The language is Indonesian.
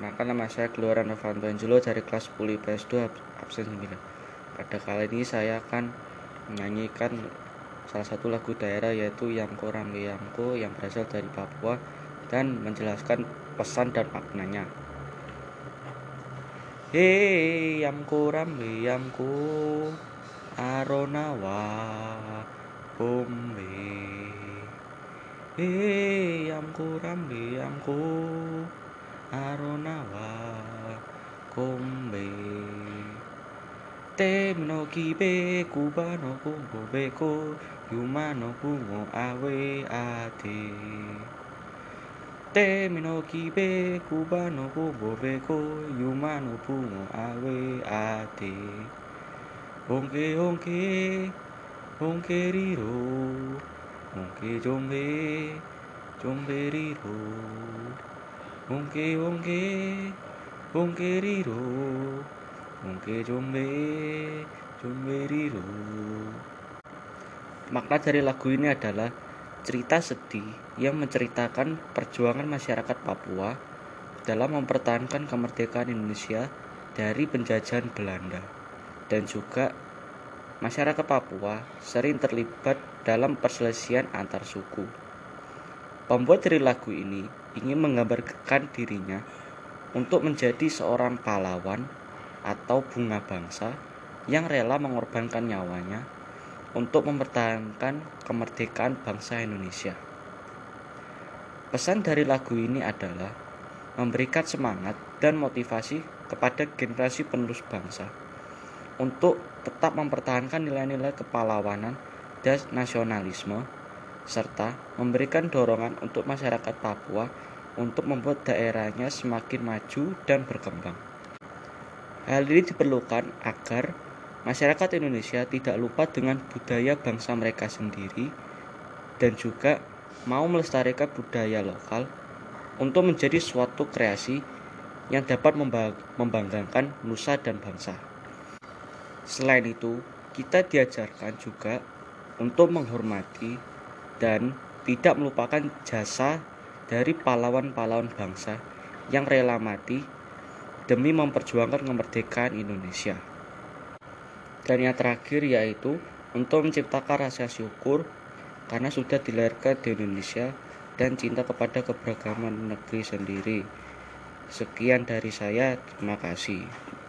Perkenalkan nama saya Keluaran Novanto Angelo dari kelas 10 IPS 2 absen 9. Pada kali ini saya akan menyanyikan salah satu lagu daerah yaitu Yamko Rambe Yamko yang berasal dari Papua dan menjelaskan pesan dan maknanya. Hei Yamko Rambe Yamko Aronawa Bombe Hei Yamko Rambe Yamko aronawa kombe te no kibe kubano kumbo beko yumano kumo awe ate te no kibe kubano kumbo beko yumano kumo awe ate onke onke onke riro onke jombe jombe riro Ongke ongke ongke riro ongke jombe jombe riro Makna dari lagu ini adalah cerita sedih yang menceritakan perjuangan masyarakat Papua dalam mempertahankan kemerdekaan Indonesia dari penjajahan Belanda. Dan juga masyarakat Papua sering terlibat dalam perselisihan antar suku. Pembuat dari lagu ini ingin menggambarkan dirinya untuk menjadi seorang pahlawan atau bunga bangsa yang rela mengorbankan nyawanya untuk mempertahankan kemerdekaan bangsa Indonesia. Pesan dari lagu ini adalah memberikan semangat dan motivasi kepada generasi penerus bangsa untuk tetap mempertahankan nilai-nilai kepahlawanan dan nasionalisme serta memberikan dorongan untuk masyarakat Papua untuk membuat daerahnya semakin maju dan berkembang. Hal ini diperlukan agar masyarakat Indonesia tidak lupa dengan budaya bangsa mereka sendiri dan juga mau melestarikan budaya lokal untuk menjadi suatu kreasi yang dapat membanggakan nusa dan bangsa. Selain itu, kita diajarkan juga untuk menghormati dan tidak melupakan jasa dari pahlawan-pahlawan bangsa yang rela mati demi memperjuangkan kemerdekaan Indonesia. Dan yang terakhir yaitu untuk menciptakan rasa syukur karena sudah dilahirkan di Indonesia dan cinta kepada keberagaman negeri sendiri. Sekian dari saya, terima kasih.